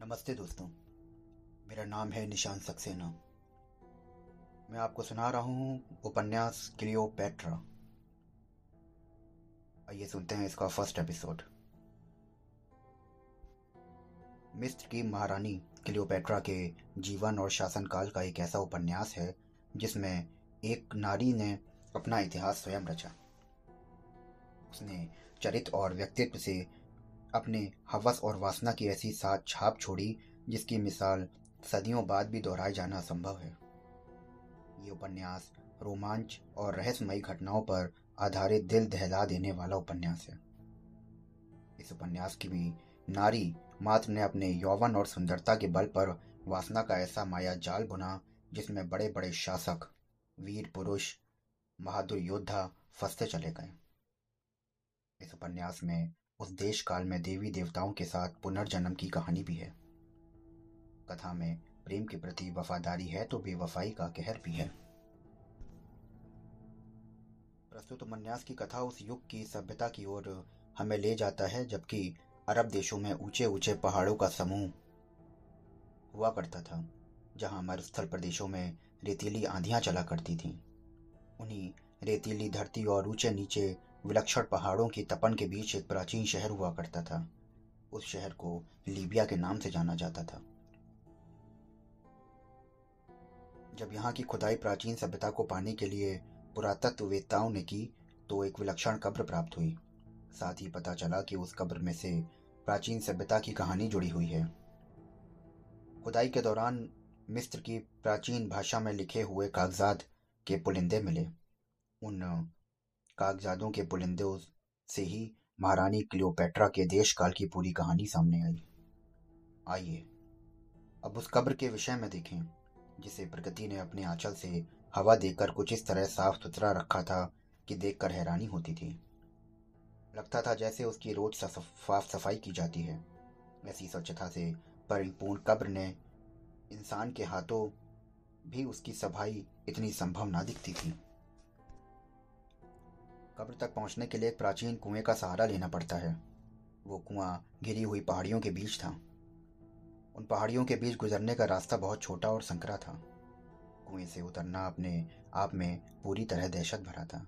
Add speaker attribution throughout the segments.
Speaker 1: नमस्ते दोस्तों। मेरा नाम है निशान सक्सेना। मैं आपको सुना रहा हूँ उपन्यास क्लियोपेट्रा। आइए सुनते हैं इसका फ़र्स्ट एपिसोड। मिस्र की महारानी क्लियोपेट्रा के जीवन और शासनकाल का एक ऐसा उपन्यास है, जिसमें एक नारी ने अपना इतिहास स्वयं रचा। उसने चरित्र और व्यक्तित्व से अपने हवस और वासना की ऐसी साथ छाप छोड़ी, जिसकी मिसाल सदियों बाद भी दोहराए जाना संभव है। ये उपन्यास रोमांच और रहस्यमयी घटनाओं पर आधारित दिल दहला देने वाला उपन्यास है। इस उपन्यास की भी नारी मात्र ने अपने यौवन और सुंदरता के बल पर वासना का ऐसा माया जाल बुना, जिसमें बड़े बड़े शासक, वीर पुरुष, बहादुर योद्धा फंसते चले गए। इस उपन्यास में उस देश काल में देवी देवताओं के साथ पुनर्जन्म की कहानी भी है। कथा में प्रेम के प्रति वफादारी है तो बेवफाई का कहर भी है। प्रस्तुत उपन्यास की कथा उस युग की सभ्यता की ओर हमें ले जाता है, जबकि अरब देशों में ऊँचे ऊँचे पहाड़ों का समूह हुआ करता था, जहाँ मरुस्थल प्रदेशों में रेतीली आंधियाँ चला करती थीं। उन्हीं रेतीली धरती और ऊँचे नीचे विलक्षण पहाड़ों की तपन के बीच एक प्राचीन शहर हुआ करता था। उस शहर को लीबिया के नाम से जाना जाता था। जब यहाँ की खुदाई प्राचीन सभ्यता को पाने के लिए पुरातत्ववेत्ताओं ने की तो एक विलक्षण कब्र प्राप्त हुई। साथ ही पता चला कि उस कब्र में से प्राचीन सभ्यता की कहानी जुड़ी हुई है। खुदाई के दौरान मिस्र की प्राचीन भाषा में लिखे हुए कागजात के पुलिंदे मिले। उन कागजातों के पुलिंदों से ही महारानी क्लियोपेट्रा के देश काल की पूरी कहानी सामने आई। आइए, अब उस कब्र के विषय में देखें, जिसे प्रकृति ने अपने आंचल से हवा देकर कुछ इस तरह साफ़ सुथरा रखा था कि देखकर हैरानी होती थी। लगता था जैसे उसकी रोज साफ़ सफ़ाई की जाती है। ऐसी स्वच्छता से परिपूर्ण कब्र ने इंसान के हाथों भी उसकी सफ़ाई इतनी संभव ना दिखती थी। कब्र तक पहुँचने के लिए एक प्राचीन कुएँ का सहारा लेना पड़ता है। वो कुआँ घिरी हुई पहाड़ियों के बीच था। उन पहाड़ियों के बीच गुजरने का रास्ता बहुत छोटा और संकरा था। कुएँ से उतरना अपने आप में पूरी तरह दहशत भरा था।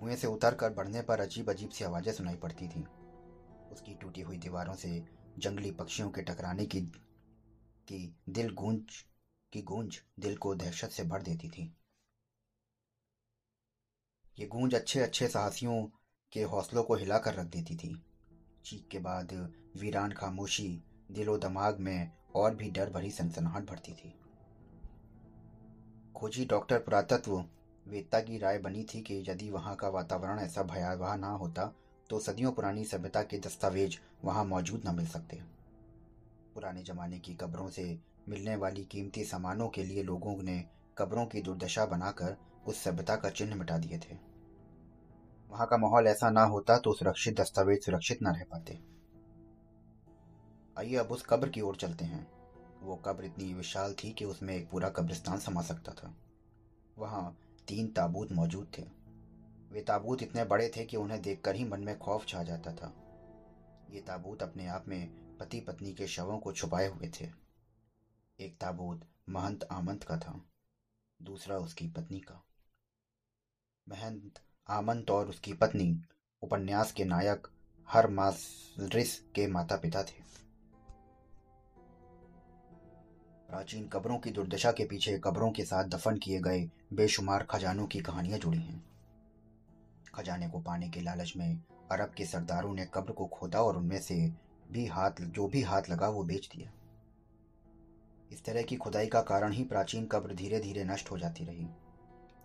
Speaker 1: कुएँ से उतर कर बढ़ने पर अजीब अजीब सी आवाज़ें सुनाई पड़ती थीं। उसकी टूटी हुई दीवारों से जंगली पक्षियों के टकराने की की दिल गूंज, की गूंज दिल को दहशत से भर देती थी। ये गूंज अच्छे अच्छे साहसियों के हौसलों को हिलाकर रख देती थी। चीख के बाद वीरान खामोशी दिलो दिमाग में और भी डर भरी सनसनाहट भरती थी। खोजी डॉक्टर पुरातत्व, वेदता की राय बनी थी कि यदि वहाँ का वातावरण ऐसा भयावह ना होता तो सदियों पुरानी सभ्यता के दस्तावेज़ वहाँ मौजूद न मिल सकते। पुराने जमाने की कब्रों से मिलने वाली कीमती सामानों के लिए लोगों ने कब्रों की दुर्दशा बनाकर उस सभ्यता का चिन्ह मिटा दिए थे। वहाँ का माहौल ऐसा ना होता तो सुरक्षित दस्तावेज़ सुरक्षित ना रह पाते। आइए अब उस कब्र की ओर चलते हैं। वो कब्र इतनी विशाल थी कि उसमें एक पूरा कब्रिस्तान समा सकता था। वहाँ तीन ताबूत मौजूद थे। वे ताबूत इतने बड़े थे कि उन्हें देखकर ही मन में खौफ छा जाता था। ये ताबूत अपने आप में पति पत्नी के शवों को छुपाए हुए थे। एक ताबूत महंत आमंत का था, दूसरा उसकी पत्नी का। महंत, आमंत और उसकी पत्नी, उपन्यास के नायक हर मासरिस के माता पिता थे। प्राचीन कब्रों की दुर्दशा के पीछे कब्रों के साथ दफन किए गए बेशुमार खजानों की कहानियाँ जुड़ी हैं। खजाने को पाने के लालच में अरब के सरदारों ने कब्र को खोदा और उनमें से भी हाथ, जो भी हाथ लगा वो बेच दिया। इस तरह की खुदाई का कारण ही प्राचीन कब्र धीरे धीरे नष्ट हो जाती रही।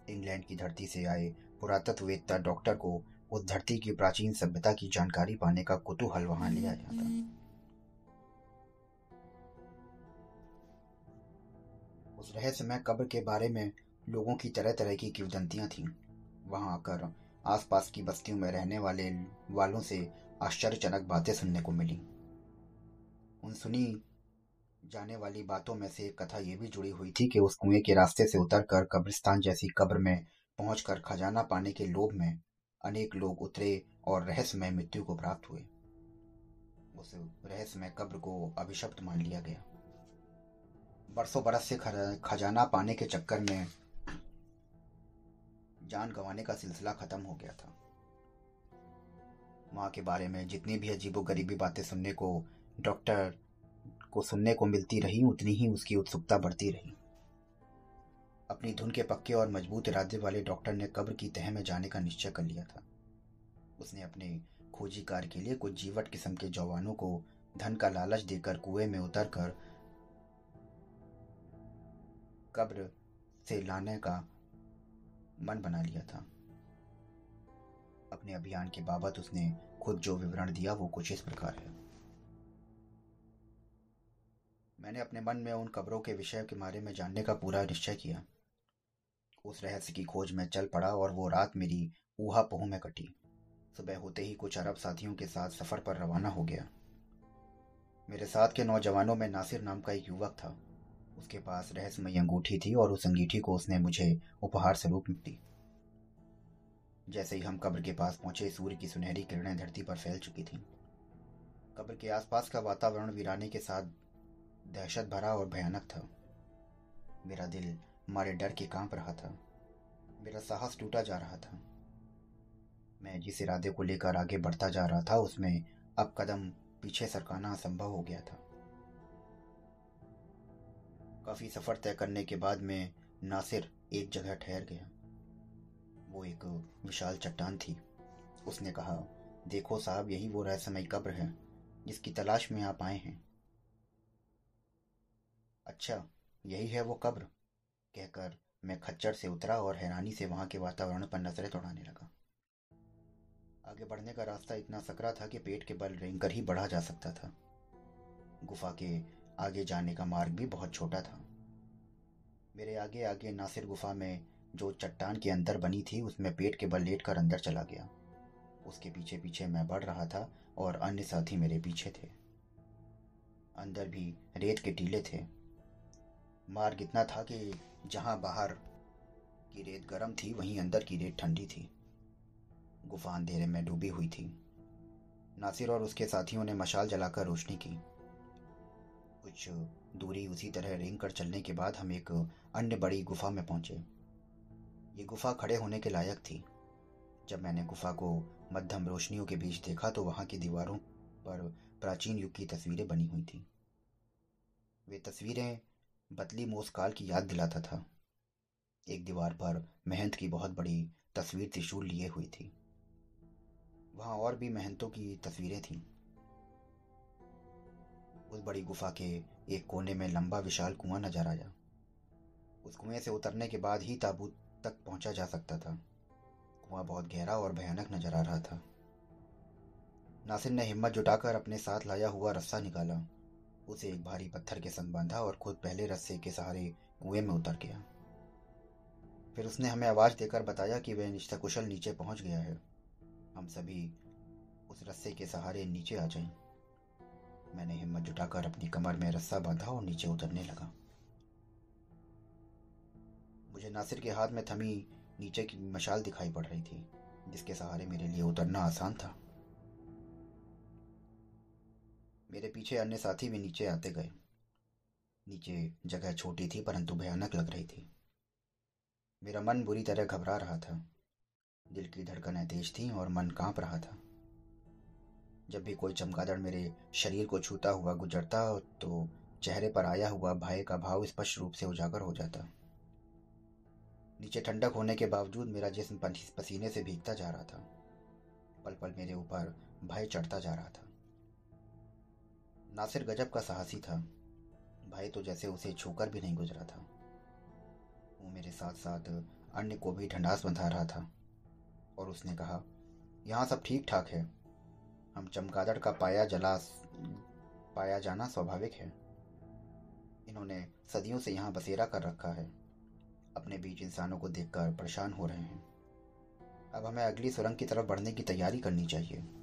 Speaker 1: इंग्लैंड की धरती से आए पुरातत्ववेत्ता डॉक्टर को उस धरती की प्राचीन सभ्यता की जानकारी पाने का कुतूहल वहाँ लिया जाता उस रहस्यमय कब्र के बारे में लोगों की तरह तरह की किवदंतियाँ थीं। वहाँ आकर आसपास की बस्तियों में रहने वाले वालों से आश्चर्यजनक बातें सुनने को मिली। उन सुनी जाने वाली बातों में से एक कथा यह भी जुड़ी हुई थी कि उस कुएँ के रास्ते से उतरकर कब्रिस्तान जैसी कब्र में पहुंचकर खजाना पाने के लोभ में अनेक लोग उतरे और रहस्यमय मृत्यु को प्राप्त हुए। उस रहस्यमय कब्र को अभिशप्त मान लिया गया। बरसों बरस से खजाना पाने के चक्कर में जान गंवाने का सिलसिला खत्म हो गया था। माँ के बारे में जितनी भी अजीबो गरीबी बातें सुनने को डॉक्टर को सुनने को मिलती रही, उतनी ही उसकी उत्सुकता बढ़ती रही। अपनी धुन के पक्के और मज़बूत इरादे वाले डॉक्टर ने कब्र की तह में जाने का निश्चय कर लिया था। उसने अपने खोजी कार्य के लिए कुछ जीवट किस्म के जवानों को धन का लालच देकर कुएँ में उतरकर कब्र से लाने का मन बना लिया था। अपने अभियान के बाबत उसने खुद जो विवरण दिया, वो कुछ इस प्रकार है। मैंने अपने मन में उन कब्रों के विषय के बारे में जानने का पूरा निश्चय किया। उस रहस्य की खोज में चल पड़ा और वो रात मेरी ऊहा पोह में कटी। सुबह होते ही कुछ अरब साथियों के साथ सफ़र पर रवाना हो गया। मेरे साथ के नौजवानों में नासिर नाम का एक युवक था। उसके पास रहस्यमय अंगूठी थी और उस अंगीठी को उसने मुझे उपहार स्वरूप दी जैसे ही हम कब्र के पास पहुँचे, सूर्य की सुनहरी किरणें धरती पर फैल चुकी थीं। कब्र के आसपास का वातावरण वीराने के साथ दहशत भरा और भयानक था। मेरा दिल मारे डर के काँप रहा था। मेरा साहस टूटा जा रहा था। मैं जिस इरादे को लेकर आगे बढ़ता जा रहा था, उसमें अब कदम पीछे सरकाना असंभव हो गया था। काफ़ी सफ़र तय करने के बाद मैं नासिर एक जगह ठहर गया। वो एक विशाल चट्टान थी। उसने कहा, देखो साहब, यही वो रहस्यमय कब्र है, जिसकी तलाश में आप आए हैं। अच्छा यही है वो कब्र, कहकर मैं खच्चर से उतरा और हैरानी से वहाँ के वातावरण पर नज़रें दौड़ाने लगा। आगे बढ़ने का रास्ता इतना सकरा था कि पेट के बल रेंग कर ही बढ़ा जा सकता था। गुफा के आगे जाने का मार्ग भी बहुत छोटा था। मेरे आगे आगे नासिर गुफा में जो चट्टान के अंदर बनी थी, उसमें पेट के बल लेट कर अंदर चला गया। उसके पीछे पीछे मैं बढ़ रहा था और अन्य साथी मेरे पीछे थे। अंदर भी रेत के टीले थे। मार्ग इतना था कि जहाँ बाहर की रेत गर्म थी, वहीं अंदर की रेत ठंडी थी। गुफा अंधेरे में डूबी हुई थी। नासिर और उसके साथियों ने मशाल जलाकर रोशनी की। कुछ दूरी उसी तरह रेंग कर चलने के बाद हम एक अन्य बड़ी गुफा में पहुँचे। ये गुफा खड़े होने के लायक थी। जब मैंने गुफा को मध्यम रोशनियों के बीच देखा तो वहाँ की दीवारों पर प्राचीन युग की तस्वीरें बनी हुई थी। वे तस्वीरें बतली मोसकाल की याद दिलाता था। एक दीवार पर महंत की बहुत बड़ी तस्वीर त्रिशूल लिए हुई थी। वहाँ और भी महंतों की तस्वीरें थीं। उस बड़ी गुफा के एक कोने में लंबा विशाल कुआँ नज़र आया। उस कुएँ से उतरने के बाद ही ताबूत तक पहुँचा जा सकता था। कुआँ बहुत गहरा और भयानक नज़र आ रहा था। नासिर ने हिम्मत जुटाकर अपने साथ लाया हुआ रस्सा निकाला। उसे एक भारी पत्थर के संग बांधा और खुद पहले रस्से के सहारे कुएँ में उतर गया। फिर उसने हमें आवाज़ देकर बताया कि वह निश्चकुशल नीचे पहुँच गया है। हम सभी उस रस्से के सहारे नीचे आ जाएँ। मैंने हिम्मत जुटाकर अपनी कमर में रस्सा बांधा और नीचे उतरने लगा। मुझे नासिर के हाथ में थमी नीचे की मशाल दिखाई पड़ रही थी, जिसके सहारे मेरे लिए उतरना आसान था। मेरे पीछे अन्य साथी भी नीचे आते गए। नीचे जगह छोटी थी, परंतु भयानक लग रही थी। मेरा मन बुरी तरह घबरा रहा था। दिल की धड़कनें तेज थीं और मन काँप रहा था। जब भी कोई चमगादड़ मेरे शरीर को छूता हुआ गुजरता तो चेहरे पर आया हुआ भय का भाव स्पष्ट रूप से उजागर हो जाता। नीचे ठंडक होने के बावजूद मेरा जिस्म पसीने से भीगता जा रहा था। पल पल मेरे ऊपर भय चढ़ता जा रहा था। नासिर गजब का साहसी था। भाई तो जैसे उसे छूकर भी नहीं गुजरा था। वो मेरे साथ साथ अन्य को भी ढंडास बंधा रहा था। और उसने कहा, यहाँ सब ठीक ठाक है। हम चमगादड़ का पाया जला पाया जाना स्वाभाविक है। इन्होंने सदियों से यहाँ बसेरा कर रखा है। अपने बीच इंसानों को देखकर परेशान हो रहे हैं। अब हमें अगली सुरंग की तरफ़ बढ़ने की तैयारी करनी चाहिए।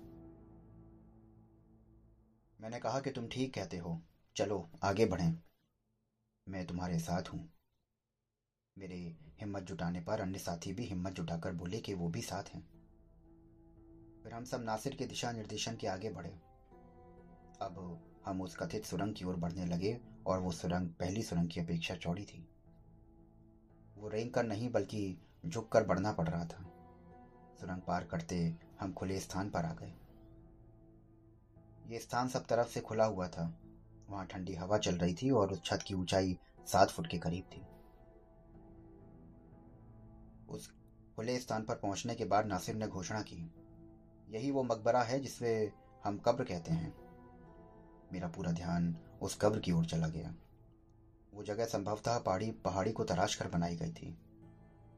Speaker 1: मैंने कहा कि तुम ठीक कहते हो। चलो, आगे बढ़ें। मैं तुम्हारे साथ हूँ। मेरे हिम्मत जुटाने पर अन्य साथी भी हिम्मत जुटाकर बोले कि वो भी साथ हैं। फिर हम सब नासिर के दिशा निर्देशन के आगे बढ़े। अब हम उस कथित सुरंग की ओर बढ़ने लगे और वो सुरंग, पहली सुरंग की अपेक्षा चौड़ी थी। वो रेंग कर नहीं, बल्कि झुक कर बढ़ना पड़ रहा था। सुरंग पार करते हम खुले स्थान पर आ गए। ये स्थान सब तरफ़ से खुला हुआ था। वहाँ ठंडी हवा चल रही थी और उस छत की ऊंचाई सात फुट के करीब थी। उस खुले स्थान पर पहुँचने के बाद नासिर ने घोषणा की, यही वो मकबरा है जिससे हम कब्र कहते हैं। मेरा पूरा ध्यान उस कब्र की ओर चला गया। वो जगह संभवतः पहाड़ी पहाड़ी को तराश कर बनाई गई थी।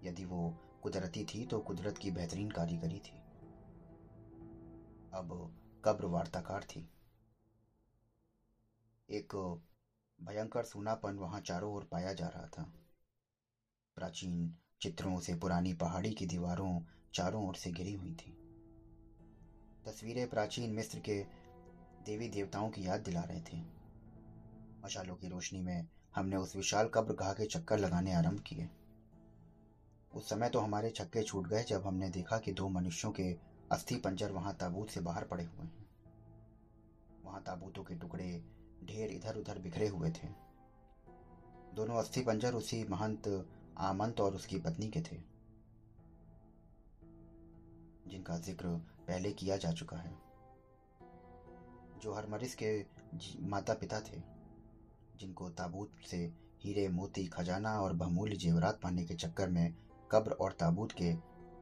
Speaker 1: यदि वो कुदरती थी तो कुदरत की बेहतरीन कारीगरी थी। अब कब्र वार्ताकार थी। एक भयंकर सूनापन वहाँ चारों ओर पाया जा रहा था। प्राचीन चित्रों से पुरानी पहाड़ी की दीवारों चारों ओर से घिरी हुई थी। तस्वीरें प्राचीन मिस्र के देवी देवताओं की याद दिला रहे थे। मशालों की रोशनी में हमने उस विशाल कब्र घा के चक्कर लगाने आरंभ किए। उस समय तो हमारे छक्के छूट गए जब हमने देखा कि दो मनुष्यों के अस्थि पंजर वहाँ ताबूत से बाहर पड़े हुए हैं। वहाँ ताबूतों के टुकड़े ढेर इधर उधर बिखरे हुए थे। दोनों अस्थि पंजर उसी महंत आमंत और उसकी पत्नी के थे, जिनका ज़िक्र पहले किया जा चुका है। जो हरमरिस के माता पिता थे, जिनको ताबूत से हीरे, मोती, खजाना और बहुमूल्य जेवरात पाने के चक्कर में कब्र और ताबूत के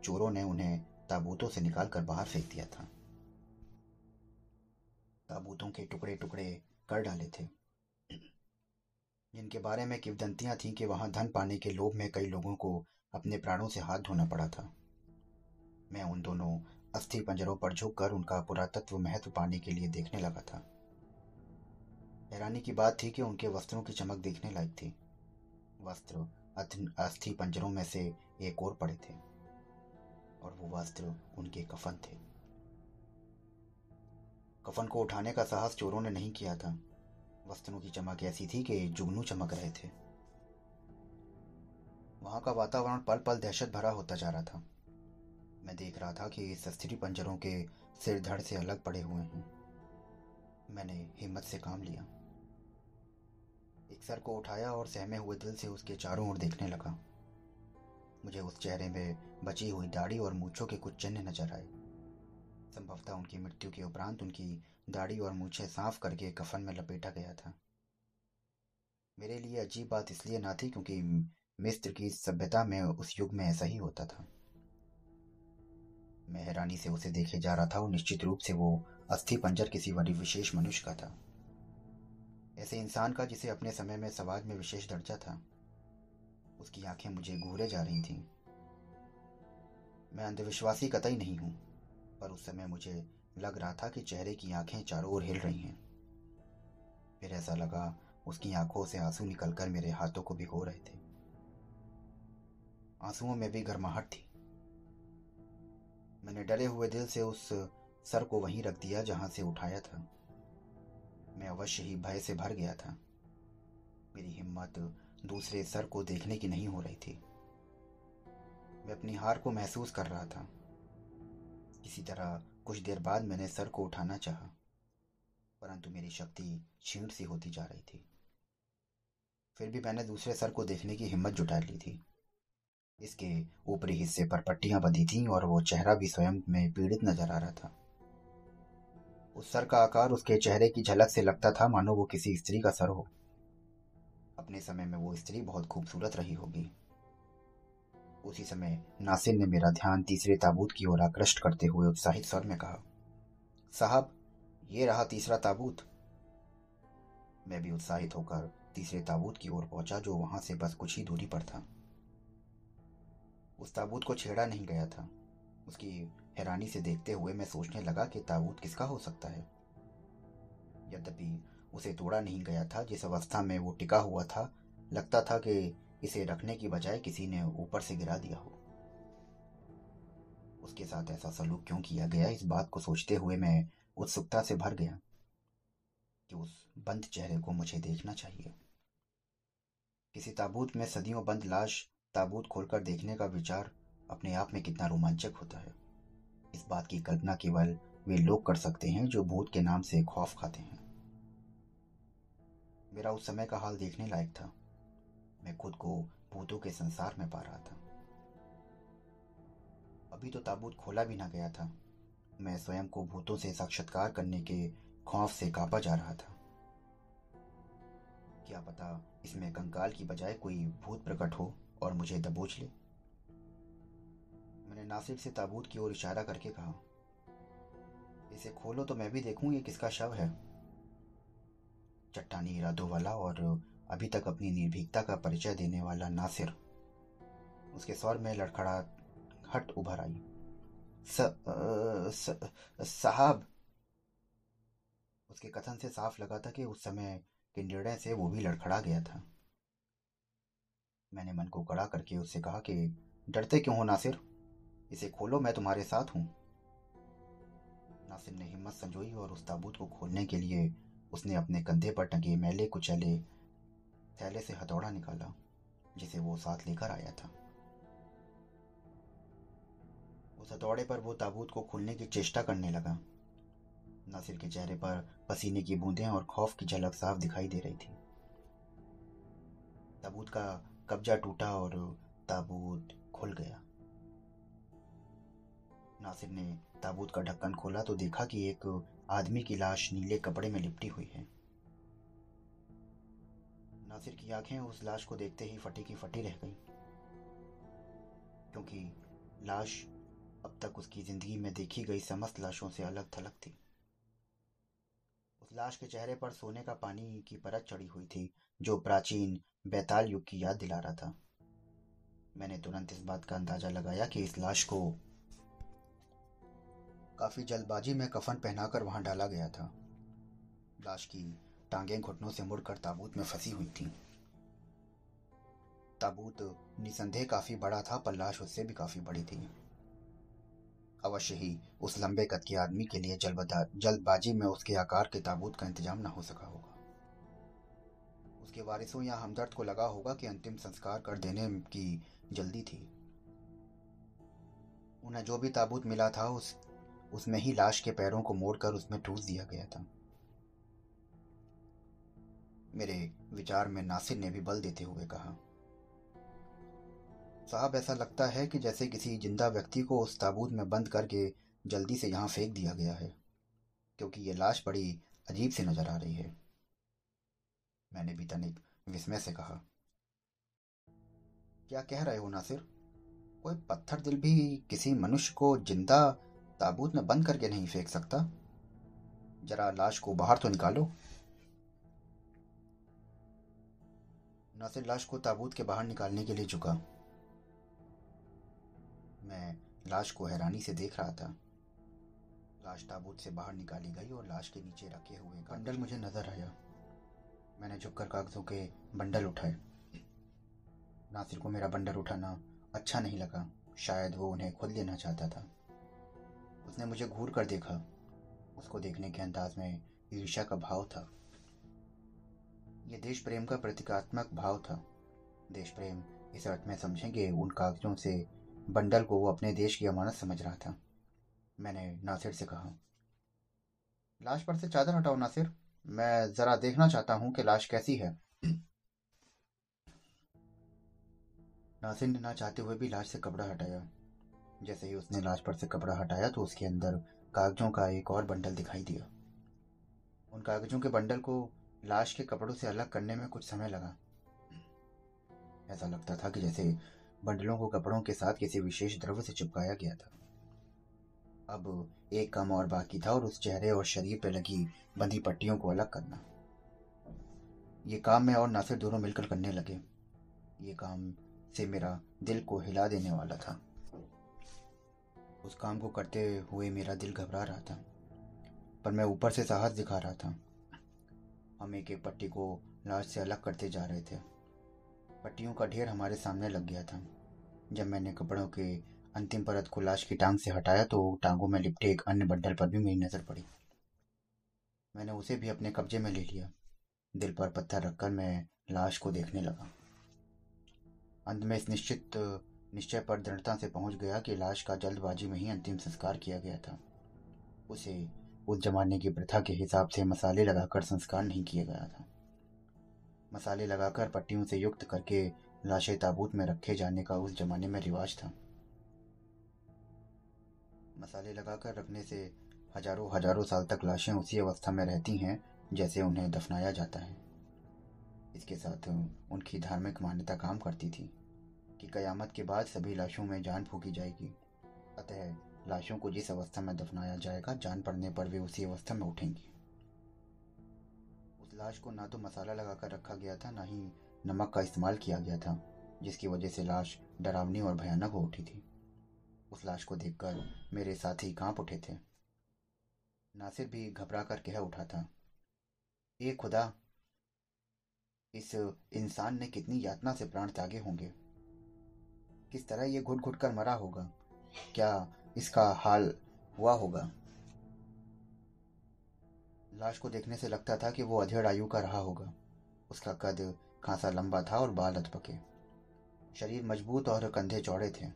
Speaker 1: चोरों ने उन्हें ताबूतों से निकालकर बाहर फेंक दिया था। ताबूतों के टुकड़े टुकड़े कर डाले थे। जिनके बारे में किवदंतियाँ थीं कि वहाँ धन पाने के लोभ में कई लोगों को अपने प्राणों से हाथ धोना पड़ा था। मैं उन दोनों अस्थि पंजरों पर झुक कर उनका पुरातत्व महत्व पाने के लिए देखने लगा था। हैरानी की बात थी कि उनके वस्त्रों की चमक देखने लायक थी। वस्त्र अस्थि पंजरों में से एक और पड़े थे। वो उनके कफन थे। कफन को उठाने का साहस चोरों ने नहीं किया था। वस्त्रों की चमक ऐसी थी कि जुगनू चमक रहे थे। वहाँ का वातावरण पल पल दहशत भरा होता जा रहा था। मैं देख रहा था कि इस स्त्री पंजरों के सिर धड़ से अलग पड़े हुए हैं। मैंने हिम्मत से काम लिया। एक सर को उठाया और सहमे हुए दिल से उसके चारों ओर देखने लगा। मुझे उस चेहरे में बची हुई दाढ़ी और मूछों के कुछ चिन्ह नज़र आए। संभवतः उनकी मृत्यु के उपरांत उनकी दाढ़ी और मूछें साफ़ करके कफन में लपेटा गया था। मेरे लिए अजीब बात इसलिए ना थी क्योंकि मिस्र की सभ्यता में उस युग में ऐसा ही होता था। मैं हैरानी से उसे देखे जा रहा था और निश्चित रूप से वो अस्थि पंजर किसी बड़ी विशेष मनुष्य का था। ऐसे इंसान का जिसे अपने समय में समाज में विशेष दर्जा था। उसकी आँखें मुझे घूरे जा रही थीं। मैं अंधविश्वासी कतई नहीं हूँ, पर उस समय मुझे लग रहा था कि चेहरे की आँखें चारों ओर हिल रही हैं। फिर ऐसा लगा, उसकी आँखों से आँसू निकलकर मेरे हाथों को भिगो रहे थे। आंसुओं में भी गर्माहट थी। मैंने डरे हुए दिल से उस सर को वहीं रख दिया जहाँ से उठाया था। मैं अवश्य ही भय से भर गया था। मेरी हिम्मत दूसरे सर को देखने की नहीं हो रही थी। मैं अपनी हार को महसूस कर रहा था। किसी तरह कुछ देर बाद मैंने सर को उठाना चाहा, परंतु मेरी शक्ति क्षीण सी होती जा रही थी। फिर भी मैंने दूसरे सर को देखने की हिम्मत जुटा ली थी। इसके ऊपरी हिस्से पर पट्टियाँ बंधी थीं और वो चेहरा भी स्वयं में पीड़ित नज़र आ रहा था। उस सर का आकार उसके चेहरे की झलक से लगता था मानो वो किसी स्त्री का सर हो। अपने समय में वो स्त्री बहुत खूबसूरत रही होगी। उसी समय नासिर ने मेरा ध्यान तीसरे ताबूत की ओर आकृष्ट करते हुए उत्साहित स्वर में कहा, साहब, ये रहा तीसरा ताबूत। मैं भी उत्साहित होकर तीसरे ताबूत की ओर पहुँचा जो वहाँ से बस कुछ ही दूरी पर था। उस ताबूत को छेड़ा नहीं गया था। उसकी हैरानी से देखते हुए मैं सोचने लगा कि ताबूत किसका हो सकता है। यद्यपि उसे तोड़ा नहीं गया था। जिस अवस्था में वो टिका हुआ था, लगता था कि इसे रखने की बजाय किसी ने ऊपर से गिरा दिया हो। उसके साथ ऐसा सलूक क्यों किया गया? इस बात को सोचते हुए मैं उत्सुकता से भर गया कि उस बंद चेहरे को मुझे देखना चाहिए। किसी ताबूत में सदियों बंद लाश ताबूत खोलकर देखने का विचार अपने आप में कितना रोमांचक होता है। इस बात की कल्पना केवल वे लोग कर सकते हैं जो भूत के नाम से खौफ खाते हैं। मेरा उस समय का हाल देखने लायक था। मैं खुद को भूतों के संसार में पा रहा था। अभी तो ताबूत खोला भी ना गया था। मैं स्वयं को भूतों से साक्षात्कार करने के खौफ से कांपा जा रहा था। क्या पता इसमें कंकाल की बजाय कोई भूत प्रकट हो और मुझे दबोच ले। मैंने नासिर से ताबूत की ओर इशारा करके कहा, इसे खोलो तो मैं भी देखूँ ये किसका शव है। चट्टानी इरादों वाला और अभी तक अपनी निर्भीकता का परिचय देने वाला नासिर। उसके स्वर में लड़खड़ा हट उभर आई। साहब। उसके कथन से साफ़ लगा था कि उस समय के निर्णय से वो भी लड़खड़ा गया था। मैंने मन को कड़ा करके उससे कहा कि, डरते क्यों हो नासिर? इसे खोलो, मैं तुम्हारे साथ हूँ। नासिर ने हिम्मत संजोई और उस ताबूत को खोलने के लिए उसने अपने कंधे पर टंगे मैले कुचले थैले से हथौड़ा निकाला, जिसे वो साथ लेकर आया था। उस हथौड़े पर वो ताबूत को खोलने की चेष्टा करने लगा। नासिर के चेहरे पर पसीने की बूंदें और खौफ की झलक साफ़ दिखाई दे रही थी। ताबूत का कब्जा टूटा और ताबूत खुल गया। नासिर ने ताबूत का ढक्कन खोला तो देखा कि एक आदमी की लाश नीले कपड़े में लिपटी हुई है। नासिर की आँखें उस लाश को देखते ही फटी की फटी रह गई, क्योंकि लाश अब तक उसकी ज़िंदगी में देखी गई समस्त लाशों से अलग थलग थी। उस लाश के चेहरे पर सोने का पानी की परत चढ़ी हुई थी, जो प्राचीन बैताल युग की याद दिला रहा था। मैंने तुरंत इस बात का अंदाज़ा लगाया कि इस लाश को काफ़ी जल्दबाजी में कफन पहनाकर वहाँ डाला गया था। लाश की टांगें घुटनों से मुड़कर ताबूत में फंसी हुई थी। ताबूत निसंदेह काफ़ी बड़ा था, पर लाश उससे भी काफ़ी बड़ी थी। अवश्य ही उस लंबे कद के आदमी के लिए जल्दबाजी में उसके आकार के ताबूत का इंतज़ाम न हो सका होगा। उसके वारिसों या हमदर्द को लगा होगा कि अंतिम संस्कार कर देने की जल्दी थी। उन्हें जो भी ताबूत मिला था, उस उसमें ही लाश के पैरों को मोड़कर उसमें ठूस दिया गया था। मेरे विचार में नासिर ने भी बल देते हुए कहा, साहब, ऐसा लगता है कि जैसे किसी ज़िंदा व्यक्ति को उस ताबूत में बंद करके जल्दी से यहाँ फेंक दिया गया है, क्योंकि ये लाश बड़ी अजीब सी नज़र आ रही है। मैंने भी तनिक विस्मय से कहा, क्या कह रहे हो नासिर? कोई पत्थर दिल भी किसी मनुष्य को ज़िंदा ताबूत में बंद करके नहीं फेंक सकता। जरा लाश को बाहर तो निकालो। नासिर लाश को ताबूत के बाहर निकालने के लिए झुका मैं लाश को हैरानी से देख रहा था। लाश ताबूत से बाहर निकाली गई और लाश के नीचे रखे हुए बंडल मुझे नज़र आया। मैंने झुककर कागजों के बंडल उठाए। नासिर को मेरा बंडल उठाना अच्छा नहीं लगा। शायद वो उन्हें खुद लेना चाहता था। उसने मुझे घूर कर देखा। उसको देखने के अंदाज में ईर्ष्या का भाव था। यह देश प्रेम का प्रतीकात्मक भाव था। देश प्रेम इस अर्थ में समझेंगे, उन कागजों से बंडल को वो अपने देश की अमानत समझ रहा था। मैंने नासिर से कहा, लाश पर से चादर हटाओ नासिर। मैं जरा देखना चाहता हूँ कि लाश कैसी है। नासिर ने ना चाहते हुए भी लाश से कपड़ा हटाया। जैसे ही उसने लाश पर से कपड़ा हटाया तो उसके अंदर कागजों का एक और बंडल दिखाई दिया। उन कागजों के बंडल को लाश के कपड़ों से अलग करने में कुछ समय लगा। ऐसा लगता था कि जैसे बंडलों को कपड़ों के साथ किसी विशेष द्रव्य से चिपकाया गया था। अब एक काम और बाकी था और उस चेहरे और शरीर पर लगी बंधी पट्टियों को अलग करना। ये काम मैं और नासिर दोनों मिलकर करने लगे। ये काम से मेरा दिल को हिला देने वाला था। उस काम को करते हुए मेरा दिल घबरा रहा था, पर मैं ऊपर से साहस दिखा रहा था। हम एक एक पट्टी को लाश से अलग करते जा रहे थे। पट्टियों का ढेर हमारे सामने लग गया था। जब मैंने कपड़ों के अंतिम परत को लाश की टांग से हटाया तो टांगों में लिपटे एक अन्य बंडल पर भी मेरी नज़र पड़ी। मैंने उसे भी अपने कब्जे में ले लिया। दिल पर पत्थर रखकर मैं लाश को देखने लगा। अंत में इस निश्चित निश्चय पर दृढ़ता से पहुँच गया कि लाश का जल्दबाजी में ही अंतिम संस्कार किया गया था। उसे उस जमाने की प्रथा के हिसाब से मसाले लगाकर संस्कार नहीं किया गया था। मसाले लगाकर पट्टियों से युक्त करके लाशें ताबूत में रखे जाने का उस जमाने में रिवाज था। मसाले लगाकर रखने से हज़ारों हज़ारों साल तक लाशें उसी अवस्था में रहती हैं जैसे उन्हें दफनाया जाता है। इसके साथ उनकी धार्मिक मान्यता काम करती थी। कि कयामत के बाद सभी लाशों में जान फूकी जाएगी। अतः लाशों को जिस अवस्था में दफनाया जाएगा, जान पड़ने पर वे उसी अवस्था में उठेंगी। उस लाश को ना तो मसाला लगाकर रखा गया था, ना ही नमक का इस्तेमाल किया गया था, जिसकी वजह से लाश डरावनी और भयानक हो उठी थी। उस लाश को देखकर मेरे साथी काँप उठे थे। नासिर भी घबरा कर कह उठा था, ए खुदा, इस इंसान ने कितनी यातना से प्राण त्यागे होंगे। किस तरह ये घुट घुट कर मरा होगा? क्या इसका हाल हुआ होगा? लाश को देखने से लगता था कि वो अधेड़ आयु का रहा होगा। उसका कद खासा लंबा था और बाल अधपके। शरीर मज़बूत और कंधे चौड़े थे।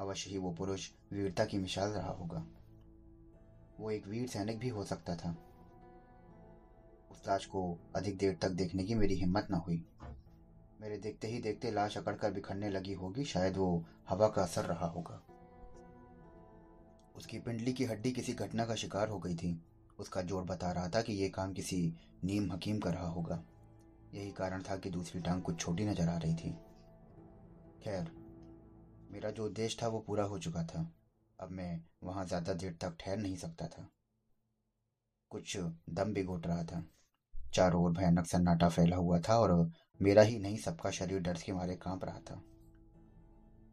Speaker 1: अवश्य ही वो पुरुष वीरता की मिसाल रहा होगा। वो एक वीर सैनिक भी हो सकता था। उस लाश को अधिक देर तक देखने की मेरी हिम्मत न हुई। मेरे देखते ही देखते लाश अकड़कर बिखरने लगी होगी, शायद वो हवा का असर रहा होगा। उसकी पिंडली की हड्डी किसी घटना का शिकार हो गई थी। उसका जोड़ बता रहा था कि यह काम किसी नीम हकीम का रहा होगा। यही कारण था कि दूसरी टांग कुछ छोटी नज़र आ रही थी। खैर, मेरा जो उद्देश्य था वो पूरा हो चुका था। अब मैं वहाँ ज़्यादा देर तक ठहर नहीं सकता था। कुछ दम भी घुट रहा था। चारों ओर भयानक सन्नाटा फैला हुआ था और मेरा ही नहीं, सबका शरीर डर के मारे काँप रहा था।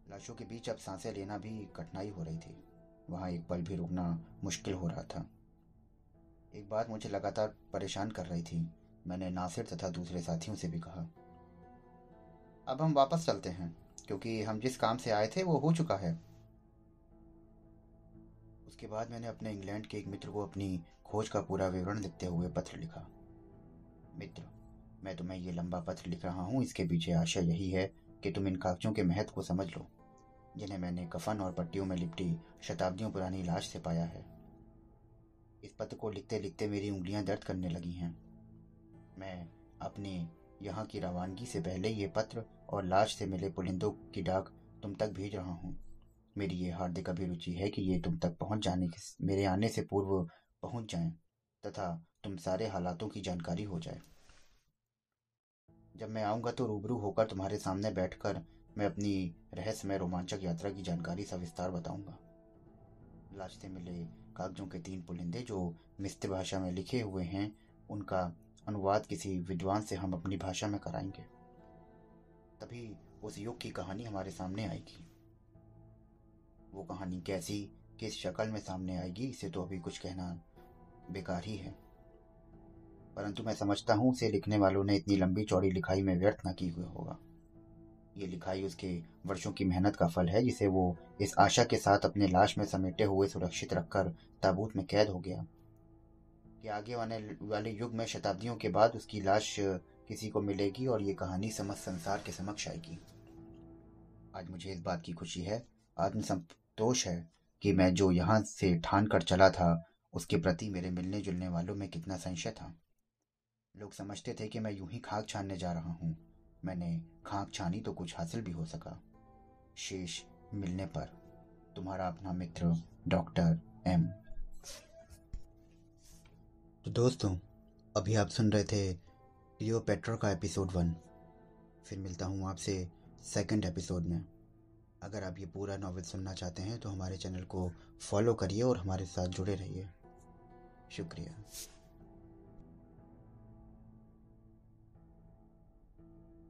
Speaker 1: लाशों के बीच अब साँसें लेना भी कठिनाई हो रही थी। वहाँ एक पल भी रुकना मुश्किल हो रहा था। एक बात मुझे लगातार परेशान कर रही थी, मैंने नासिर तथा दूसरे साथियों से भी कहा। अब हम वापस चलते हैं, क्योंकि हम जिस काम से आए थे वो हो चुका है। उसके बाद मैंने अपने इंग्लैंड के एक मित्र को अपनी खोज का पूरा विवरण लिखते हुए पत्र लिखा। मित्र मैं तुम्हें ये लंबा पत्र लिख रहा हूँ। इसके पीछे आशय यही है कि तुम इन कागजों के महत्व को समझ लो, जिन्हें मैंने कफन और पट्टियों में लिपटी शताब्दियों पुरानी लाश से पाया है। इस पत्र को लिखते लिखते मेरी उंगलियाँ दर्द करने लगी हैं। मैं अपने यहाँ की रवानगी से पहले ये पत्र और लाश से मिले पुलिंदों की डाक तुम तक भेज रहा हूँ। मेरी ये हार्दिक अभिरुचि है कि ये तुम तक पहुँच जाने के मेरे आने से पूर्व पहुँच जाएँ, तथा तुम सारे हालातों की जानकारी हो जाए। जब मैं आऊँगा तो रूबरू होकर तुम्हारे सामने बैठकर मैं अपनी रहस्यमय रोमांचक यात्रा की जानकारी सविस्तार बताऊँगा। लाश से मिले कागजों के तीन पुलिंदे जो मिस्र भाषा में लिखे हुए हैं, उनका अनुवाद किसी विद्वान से हम अपनी भाषा में कराएँगे। तभी उस युग की कहानी हमारे सामने आएगी। वो कहानी कैसी, किस शक्ल में सामने आएगी, इसे तो अभी कुछ कहना बेकार ही है। परंतु मैं समझता हूँ उसे लिखने वालों ने इतनी लंबी चौड़ी लिखाई में व्यर्थ न की हुई होगा। ये लिखाई उसके वर्षों की मेहनत का फल है, जिसे वो इस आशा के साथ अपने लाश में समेटे हुए सुरक्षित रखकर ताबूत में कैद हो गया। कि आगे आने वाले युग में शताब्दियों के बाद उसकी लाश किसी को मिलेगी और ये कहानी समस्त संसार के समक्ष आएगी। आज मुझे इस बात की खुशी है, आत्मसंतोष है कि मैं जो यहाँ से ठान कर चला था, उसके प्रति मेरे मिलने जुलने वालों में कितना संशय था। लोग समझते थे कि मैं यूँ ही खाक छानने जा रहा हूँ। मैंने खाक छानी तो कुछ हासिल भी हो सका। शेष मिलने पर। तुम्हारा अपना मित्र, डॉक्टर एम। तो दोस्तों, अभी आप सुन रहे थे लियो पेट्रो का एपिसोड वन। फिर मिलता हूँ आपसे सेकंड एपिसोड में। अगर आप ये पूरा नॉवल सुनना चाहते हैं तो हमारे चैनल को फॉलो करिए और हमारे साथ जुड़े रहिए। शुक्रिया।